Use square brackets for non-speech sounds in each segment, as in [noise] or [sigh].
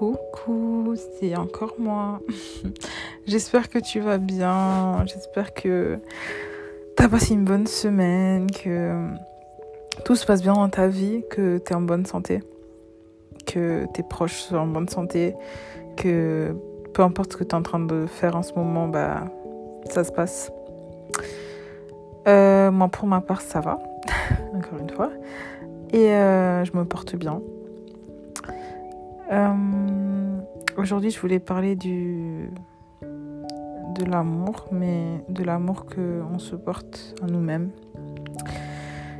Coucou, c'est encore moi. [laughs] J'espère que tu vas bien. J'espère que tu as passé une bonne semaine, que tout se passe bien dans ta vie, que tu es en bonne santé, que tes proches sont en bonne santé, que peu importe ce que tu es en train de faire en ce moment, bah, ça se passe. Euh, moi, pour ma part, ça va, [laughs] encore une fois. Et euh, je me porte bien. Euh, aujourd'hui, je voulais parler du, de l'amour, mais de l'amour qu'on se porte à nous-mêmes.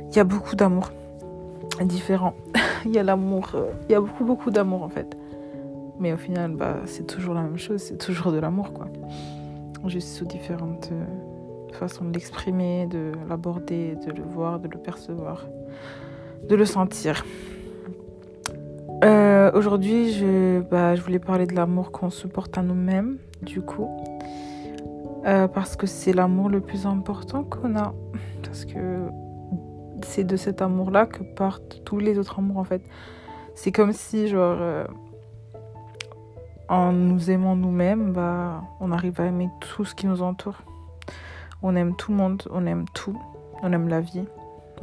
Il y a beaucoup d'amour différent. [laughs] il y a l'amour, euh, il y a beaucoup, beaucoup d'amour en fait. Mais au final, bah, c'est toujours la même chose, c'est toujours de l'amour quoi. Juste sous différentes euh, façons de l'exprimer, de l'aborder, de le voir, de le percevoir, de le sentir. Euh, aujourd'hui, je, bah, je voulais parler de l'amour qu'on se porte à nous-mêmes, du coup. Euh, parce que c'est l'amour le plus important qu'on a. Parce que c'est de cet amour-là que partent tous les autres amours, en fait. C'est comme si, genre, euh, en nous aimant nous-mêmes, bah, on arrive à aimer tout ce qui nous entoure. On aime tout le monde, on aime tout. On aime la vie,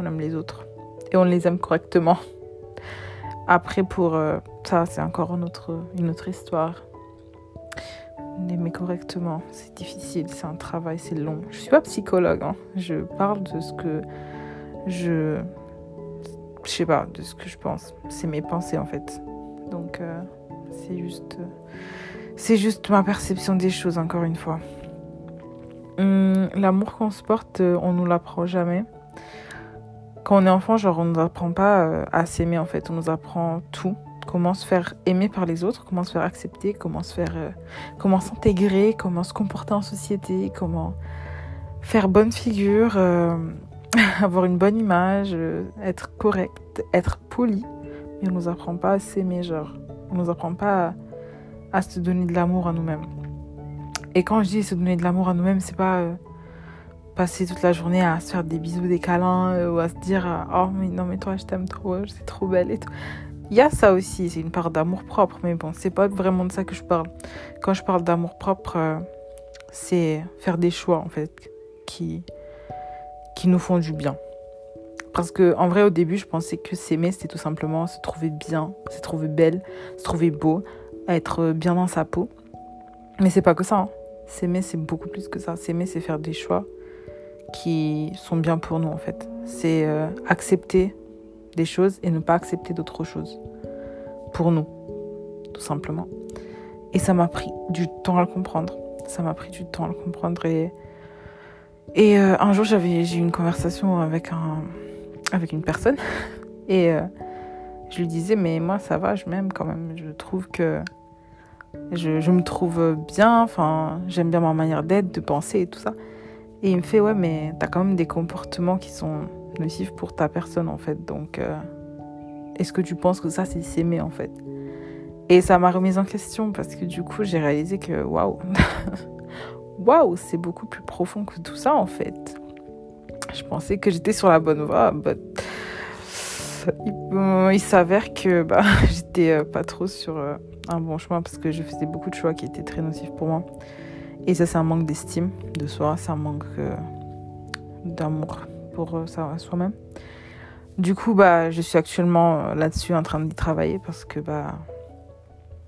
on aime les autres. Et on les aime correctement. Après, pour euh, ça, c'est encore une autre, une autre histoire. Aimer correctement, c'est difficile, c'est un travail, c'est long. Je suis pas psychologue, hein. je parle de ce que je. Je sais pas, de ce que je pense. C'est mes pensées en fait. Donc, euh, c'est juste. c'est juste ma perception des choses, encore une fois. Hum, L'amour qu'on se porte, euh, on nous l'apprend jamais quand on est enfant, genre, on ne nous apprend pas euh, à s'aimer en fait. On nous apprend tout. Comment se faire aimer par les autres, comment se faire accepter, comment se faire, euh, comment s'intégrer, comment se comporter en société, comment faire bonne figure, euh, [laughs] avoir une bonne image, être correct, être poli. Mais on nous apprend pas à s'aimer, genre. On nous apprend pas à, à se donner de l'amour à nous-mêmes. Et quand je dis se donner de l'amour à nous-mêmes, c'est pas passer toute la journée à se faire des bisous, des câlins, euh, ou à se dire oh mais non mais toi je t'aime trop, c'est trop belle et tout. Il y a ça aussi, c'est une part d'amour propre, mais bon, c'est pas vraiment de ça que je parle. Quand je parle d'amour propre, euh, c'est faire des choix en fait qui qui nous font du bien. Parce que en vrai au début, je pensais que s'aimer c'était tout simplement se trouver bien, se trouver belle, se trouver beau, être bien dans sa peau. Mais c'est pas que ça. Hein. S'aimer c'est beaucoup plus que ça. S'aimer c'est faire des choix qui sont bien pour nous en fait. C'est euh, accepter des choses et ne pas accepter d'autres choses pour nous, tout simplement. Et ça m'a pris du temps à le comprendre. Ça m'a pris du temps à le comprendre et et euh, un jour j'ai eu une conversation avec un avec une personne [laughs] et euh, je lui disais mais moi ça va, je m'aime quand même. Je trouve que je, je me trouve bien, enfin j'aime bien ma manière d'être, de penser et tout ça. Et il me fait, ouais, mais t'as quand même des comportements qui sont nocifs pour ta personne, en fait. Donc, euh, est-ce que tu penses que ça, c'est s'aimer, en fait? Et ça m'a remise en question parce que du coup, j'ai réalisé que, waouh, [laughs] waouh, c'est beaucoup plus profond que tout ça, en fait. Je pensais que j'étais sur la bonne voie, but il, s'avère que bah, [laughs] j'étais euh, pas trop sur euh, un bon chemin parce que je faisais beaucoup de choix qui étaient très nocifs pour moi. Et ça, c'est un manque d'estime de soi, c'est un manque euh, d'amour pour euh, soi-même. Du coup, bah, je suis actuellement euh, là-dessus en train d'y travailler parce que bah,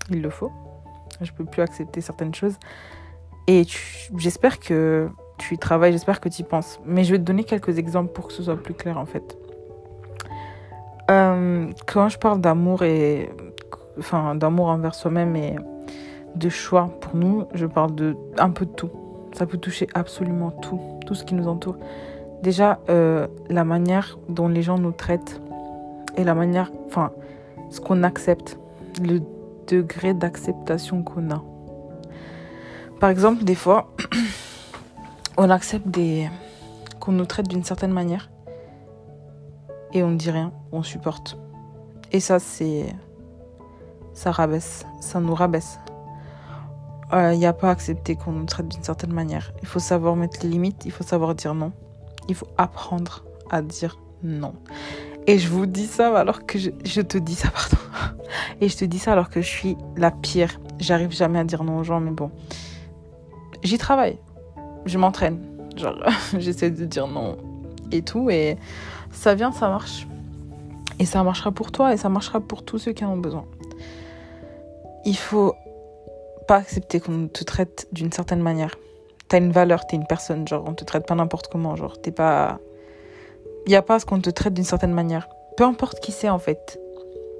il le faut. Je peux plus accepter certaines choses. Et j'espère que tu y travailles, j'espère que tu y penses. Mais je vais te donner quelques exemples pour que ce soit plus clair en fait. quand je parle d'amour et enfin d'amour envers soi-même et de choix pour nous, je parle de un peu de tout. Ça peut toucher absolument tout, tout ce qui nous entoure. Déjà, euh, la manière dont les gens nous traitent et la manière, enfin, ce qu'on accepte, le degré d'acceptation qu'on a. Par exemple, des fois, [coughs] on accepte qu'on nous traite d'une certaine manière et on ne dit rien, on supporte. Et ça, c'est ça rabaisse, ça nous rabaisse il euh, n'y a pas à accepter qu'on nous traite d'une certaine manière. Il faut savoir mettre les limites, il faut savoir dire non. Il faut apprendre à dire non. Et je vous dis ça alors que je, te dis ça, [laughs] pardon. Et je te dis ça alors que je suis la pire. J'arrive jamais à dire non aux gens, mais bon. J'y travaille. Je m'entraîne. Genre, [laughs] j'essaie de dire non et tout. Et ça vient, ça marche. Et ça marchera pour toi et ça marchera pour tous ceux qui en ont besoin. Il faut pas accepter qu'on te traite d'une certaine manière. T'as une valeur, t'es une personne, genre on te traite pas n'importe comment, genre t'es pas... Y a pas ce qu'on te traite d'une certaine manière. Peu importe qui c'est en fait.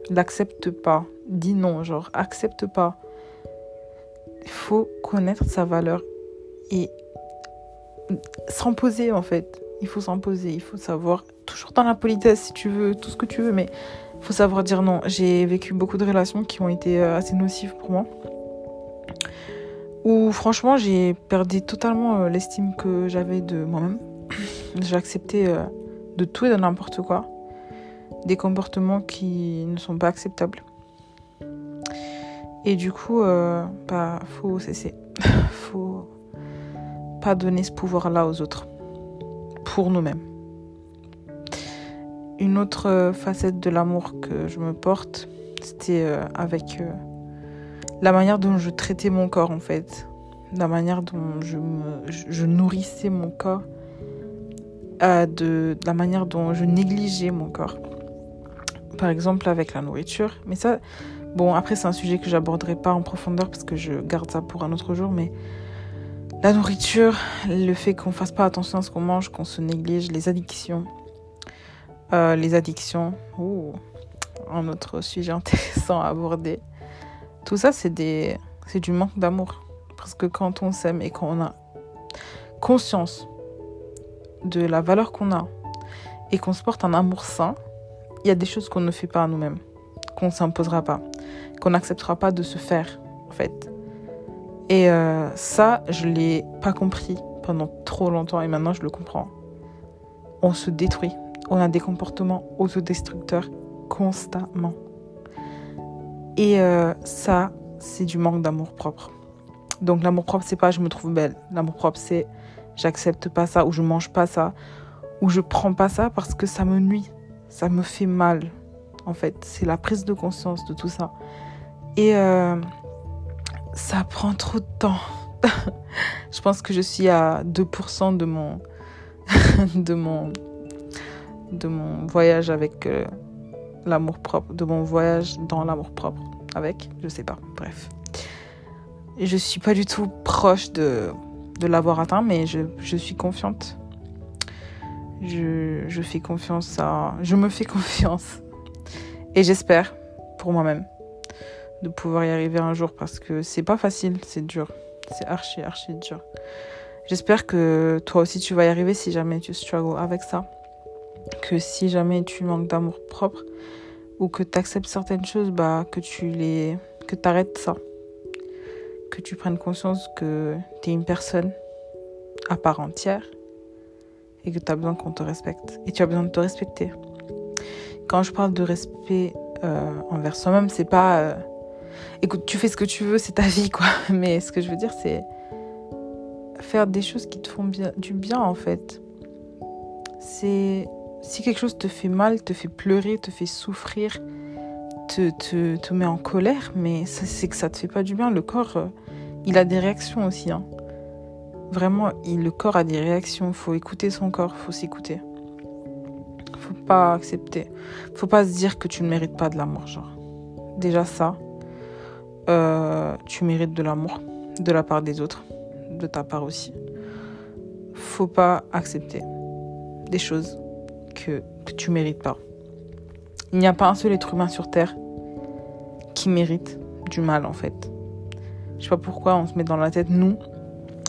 L'accepte pas. Dis non, genre accepte pas. Il faut connaître sa valeur et s'imposer en fait. Il faut s'imposer, il faut savoir, toujours dans la politesse si tu veux, tout ce que tu veux, mais il faut savoir dire non. J'ai vécu beaucoup de relations qui ont été euh, assez nocives pour moi. Où franchement j'ai perdu totalement euh, l'estime que j'avais de moi-même. [coughs] j'ai accepté euh, de tout et de n'importe quoi. Des comportements qui ne sont pas acceptables. Et du coup, bah, faut cesser. [laughs] faut pas donner ce pouvoir-là aux autres. Pour nous-mêmes. Une autre facette de l'amour que je me porte, c'était euh, avec euh, la manière dont je traitais mon corps en fait. La manière dont je, je nourrissais mon corps. Euh, de, la manière dont je négligeais mon corps. Par exemple avec la nourriture. Mais ça, bon, après c'est un sujet que j'aborderai pas en profondeur parce que je garde ça pour un autre jour. Mais la nourriture, le fait qu'on fasse pas attention à ce qu'on mange, qu'on se néglige, les addictions. Euh, les addictions, un autre sujet intéressant à aborder. Tout ça, c'est du manque d'amour. Parce que quand on s'aime et qu'on a conscience de la valeur qu'on a et qu'on se porte un amour sain, il y a des choses qu'on ne fait pas à nous-mêmes, qu'on s'imposera pas, qu'on n'acceptera pas de se faire, en fait. Et euh, ça, je l'ai pas compris pendant trop longtemps et maintenant je le comprends. On se détruit. On a des comportements autodestructeurs constamment. Et euh, ça, c'est du manque d'amour propre. Donc l'amour propre, c'est pas je me trouve belle. L'amour propre, c'est j'accepte pas ça ou je mange pas ça ou je prends pas ça parce que ça me nuit, ça me fait mal. En fait, c'est la prise de conscience de tout ça. Et euh, ça prend trop de temps. [laughs] je pense que je suis à 2% de mon, [laughs] de mon, de mon voyage avec euh, l'amour propre, de mon voyage dans l'amour propre avec, je sais pas, bref. Je suis pas du tout proche de, de l'avoir atteint, mais je, je suis confiante. Je, je fais confiance à. Je me fais [laughs] confiance. Et j'espère pour moi-même de pouvoir y arriver un jour parce que c'est pas facile, c'est dur. C'est archi, archi dur. J'espère que toi aussi tu vas y arriver si jamais tu struggles avec ça. Que si jamais tu manques d'amour propre ou que tu acceptes certaines choses, bah, que tu les. que arrêtes ça. Que tu prennes conscience que tu es une personne à part entière et que tu as besoin qu'on te respecte. Et tu as besoin de te respecter. Quand je parle de respect euh, envers soi-même, c'est pas. Euh, écoute, tu fais ce que tu veux, c'est ta vie, quoi. [laughs] Mais ce que je veux dire, c'est faire des choses qui te font bien, du bien, en fait. C'est si quelque chose te fait mal, te fait pleurer, te fait souffrir, te, te, met en colère, mais c'est que ça te fait pas du bien. Le corps, euh, il a des réactions aussi. Hein. Vraiment, il, le corps a des réactions. Faut écouter son corps, faut s'écouter. Faut pas accepter. Faut pas se dire que tu ne mérites pas de l'amour. Déjà ça, euh, tu mérites de l'amour de la part des autres, de ta part aussi. Faut pas accepter des choses que, que tu mérites pas. Il n'y a pas un seul être humain sur Terre qui mérite du mal en fait. Je sais pas pourquoi on se met dans la tête nous.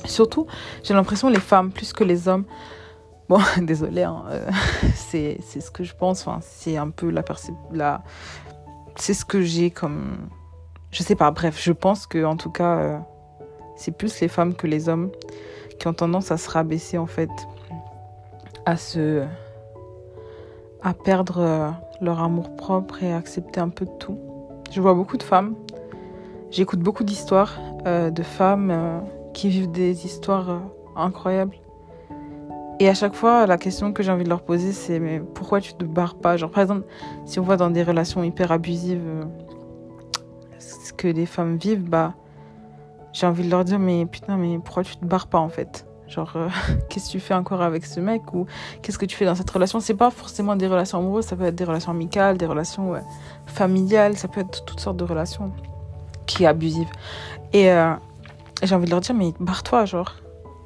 Surtout, j'ai l'impression les femmes plus que les hommes. Bon, [laughs] désolé, hein, euh, [laughs] c'est ce que je pense. Enfin, c'est un peu la, la c'est ce que j'ai comme je sais pas, bref, je pense que en tout cas, euh, c'est plus les femmes que les hommes qui ont tendance à se rabaisser en fait, à se. À perdre euh, leur amour propre et à accepter un peu de tout. Je vois beaucoup de femmes, j'écoute beaucoup d'histoires euh, de femmes qui vivent des histoires incroyables. Et à chaque fois, la question que j'ai envie de leur poser, c'est mais pourquoi tu te barres pas? Genre par exemple, si on voit dans des relations hyper abusives ce que les femmes vivent, bah, j'ai envie de leur dire, mais putain, mais pourquoi tu te barres pas en fait? Genre, euh, [laughs] qu'est-ce que tu fais encore avec ce mec ou qu'est-ce que tu fais dans cette relation? C'est pas forcément des relations amoureuses, ça peut être des relations amicales, des relations familiales, ça peut être toutes sortes de relations qui abusives. Et euh, j'ai envie de leur dire, mais barre-toi, genre.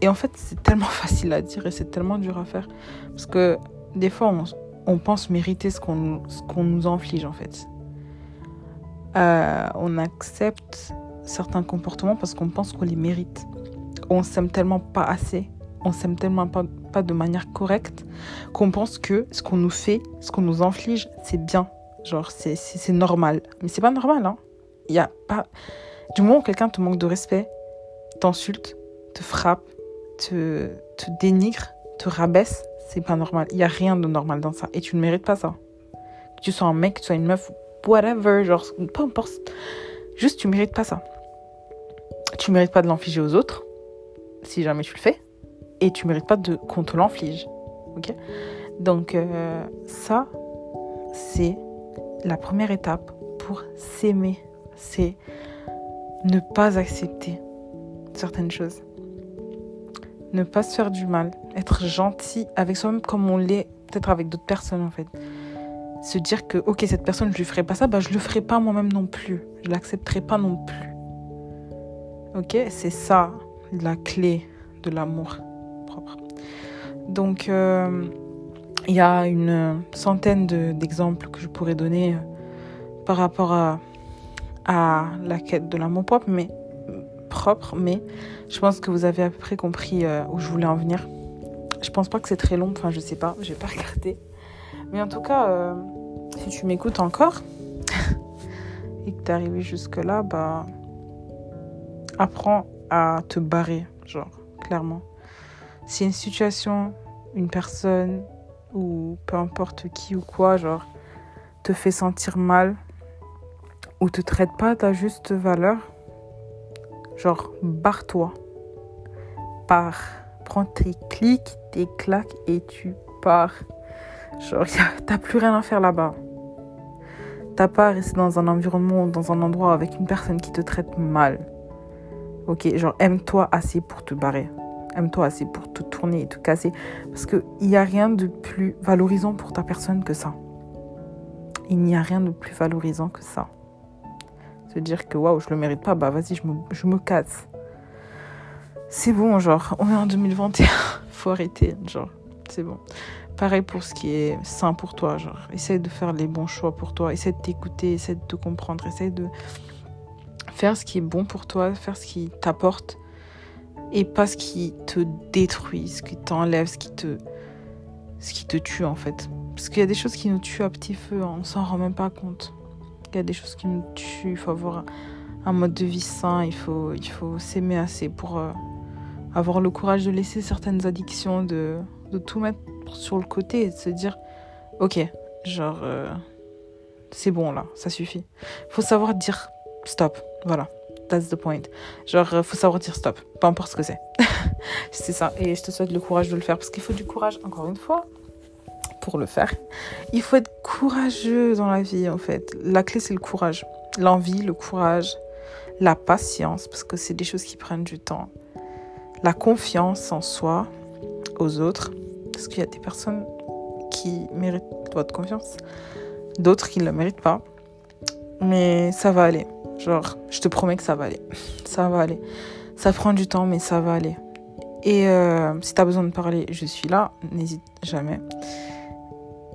Et en fait, c'est tellement [laughs] facile à dire et c'est tellement dur à faire. Parce que des fois, on, pense mériter ce qu'on qu'on nous inflige, en fait. Euh, on accepte certains comportements parce qu'on pense qu'on les mérite. On s'aime tellement pas assez, on s'aime tellement pas, de manière correcte qu'on pense que ce qu'on nous fait, ce qu'on nous inflige, c'est bien. Genre, c'est normal. Mais c'est pas normal, hein. Il y a pas. Du moment où quelqu'un te manque de respect, t'insulte, te frappe, te, te dénigre, te rabaisse, c'est pas normal. Il y a rien de normal dans ça. Et tu ne mérites pas ça. Que tu sois un mec, que tu sois une meuf, whatever, genre, peu importe. Juste, tu mérites pas ça. Tu mérites pas de l'infliger aux autres, si jamais tu le fais. Et tu mérites pas de qu'on te l'inflige. Donc, euh, ça, c'est la première étape pour s'aimer. C'est ne pas accepter certaines choses. Ne pas se faire du mal. Être gentil avec soi-même comme on l'est peut-être avec d'autres personnes en fait. Se dire que, ok, cette personne, je lui ferai pas ça, bah, je le ferai pas moi-même non plus. Je l'accepterai pas non plus. Ok, c'est ça la clé de l'amour propre. Donc, euh, il y a une centaine d'exemples que je pourrais donner euh, par rapport à, la quête de l'amour propre, mais je pense que vous avez à peu près compris euh, où je voulais en venir. Je pense pas que c'est très long, enfin je sais pas, j'ai pas [laughs] regardé. Mais en tout cas, si tu m'écoutes encore [laughs] et que t'es arrivé jusque là, bah apprends à te barrer, genre clairement. Si une situation, une personne ou peu importe qui ou quoi, genre te fait sentir mal ou te traite pas ta juste valeur, genre barre-toi. Pars. Prends tes clics, tes claques et tu pars. Genre, t'as plus rien à faire là-bas. T'as pas à rester dans un environnement, dans un endroit avec une personne qui te traite mal. Ok, genre aime-toi assez pour te barrer. Aime-toi assez pour te tourner et te casser. Parce qu'il n'y a rien de plus valorisant pour ta personne que ça. Il n'y a rien de plus valorisant que ça dire que waouh, je le mérite pas, bah vas-y, je me, je me casse. C'est bon, genre, on est en 2021, [laughs] faut arrêter, genre, c'est bon. Pareil pour ce qui est sain pour toi, genre, essaye de faire les bons choix pour toi, essaye de t'écouter, essaye de te comprendre, essaye de faire ce qui est bon pour toi, faire ce qui t'apporte et pas ce qui te détruit, ce qui t'enlève, ce qui te ce qui te tue en fait. Parce qu'il y a des choses qui nous tuent à petit feu, on s'en rend même pas compte. Il y a des choses qui nous tuent. Il faut avoir un mode de vie sain. Il faut, il faut s'aimer assez pour euh, avoir le courage de laisser certaines addictions, de, de, tout mettre sur le côté et de se dire Ok, genre, euh, c'est bon là, ça suffit. Il faut savoir dire stop. Voilà. That's the point. Genre, il faut savoir dire stop. Peu importe ce que c'est. [laughs] c'est ça. Et je te souhaite le courage de le faire parce qu'il faut du courage, encore une fois pour le faire. Il faut être courageux dans la vie, en fait. La clé, c'est le courage. L'envie, le courage, la patience, parce que c'est des choses qui prennent du temps. La confiance en soi, aux autres, parce qu'il y a des personnes qui méritent votre confiance, d'autres qui ne le méritent pas. Mais ça va aller. Genre, je te promets que ça va aller. Ça va aller. Ça prend du temps, mais ça va aller. Et euh, si tu as besoin de parler, je suis là. N'hésite jamais.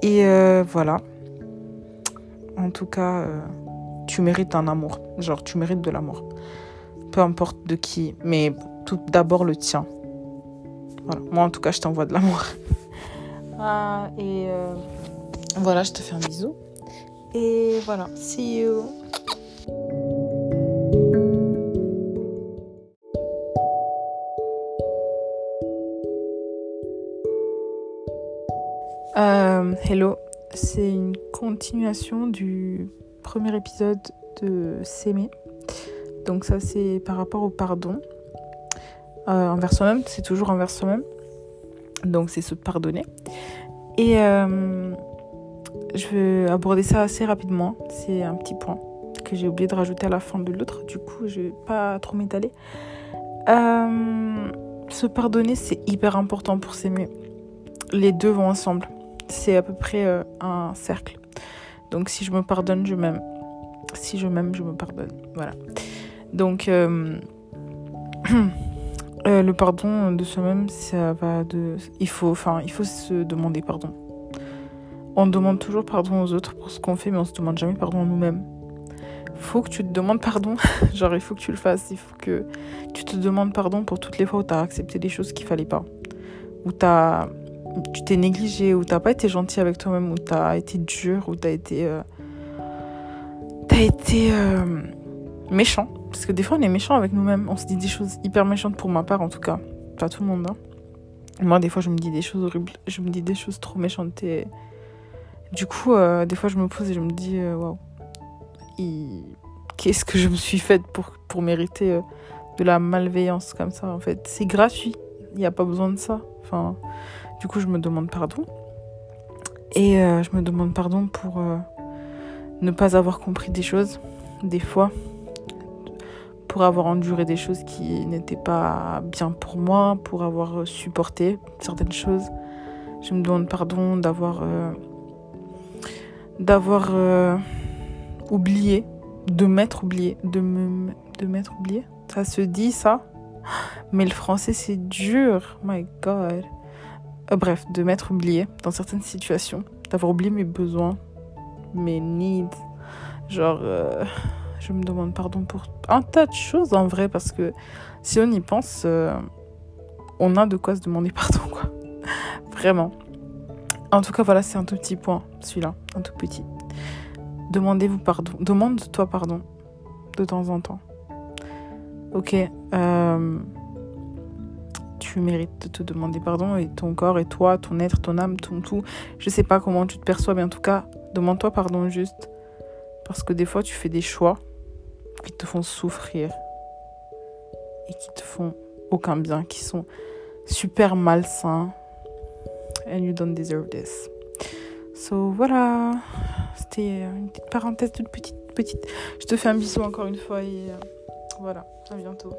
Et euh, voilà. En tout cas, euh, tu mérites un amour. Genre, tu mérites de l'amour. Peu importe de qui, mais tout d'abord le tien. Voilà. Moi, en tout cas, je t'envoie de l'amour. [laughs] Ah, et voilà, je te fais un bisou. Et voilà, see you. Euh, hello, c'est une continuation du premier épisode de S'aimer. Donc ça c'est par rapport au pardon. Euh, envers soi-même, c'est toujours envers soi-même. Donc c'est se pardonner. Et euh, je vais aborder ça assez rapidement. C'est un petit point que j'ai oublié de rajouter à la fin de l'autre. Du coup, je vais pas trop m'étaler. Euh, se pardonner, c'est hyper important pour s'aimer. Les deux vont ensemble. C'est à peu près euh, un cercle. Donc si je me pardonne, je m'aime. Si je m'aime, je me pardonne. Voilà. Donc [clears throat] euh, le pardon de soi-même, ça va de. Il faut, enfin, il faut se demander pardon. On demande toujours pardon aux autres pour ce qu'on fait, mais on se demande jamais pardon à nous-mêmes. Faut que tu te demandes pardon. [laughs] Genre, il faut que tu le fasses. Il faut que tu te demandes pardon pour toutes les fois où tu as accepté des choses qu'il fallait pas. Où as, tu t'es négligé, où t'as pas été gentil avec toi-même, où tu as été dur, où tu as été. Euh, t'as été euh, méchant. Parce que des fois, on est méchant avec nous-mêmes. On se dit des choses hyper méchantes pour ma part, en tout cas. Pas tout le monde. Hein. Moi, des fois, je me dis des choses horribles. Je me dis des choses trop méchantes et du coup, euh, des fois, je me pose et je me dis, waouh, qu'est-ce que je me suis faite pour, pour mériter de la malveillance comme ça, en fait? C'est gratuit, il n'y a pas besoin de ça. Enfin, du coup, je me demande pardon. Et je me demande pardon pour ne pas avoir compris des choses, des fois, pour avoir enduré des choses qui n'étaient pas bien pour moi, pour avoir supporté certaines choses. Je me demande pardon d'avoir d'avoir euh, oublié, de m'être oublié, de me de m'être oublié. Ça se dit ça, [gasps] mais le français c'est dur. My God. Euh, bref, de m'être oublié dans certaines situations, d'avoir oublié mes besoins, mes needs. Genre, euh, je me demande pardon pour un tas de choses en vrai parce que si on y pense, on a de quoi se demander [laughs] pardon quoi. Vraiment. En tout cas, voilà, c'est un tout petit point, celui-là, un tout petit. Demandez-vous pardon. Demande-toi pardon de temps en temps. Ok, euh, tu mérites de te demander pardon et ton corps et toi, ton être, ton âme, ton tout. Je sais pas comment tu te perçois, mais en tout cas, demande-toi pardon juste. Parce que des fois, tu fais des choix qui te font souffrir et qui te font aucun bien, qui sont super malsains and you don't deserve this. So voilà, c'était une petite parenthèse toute petite, petite. Je te fais un bisou encore une fois et euh, voilà, à bientôt.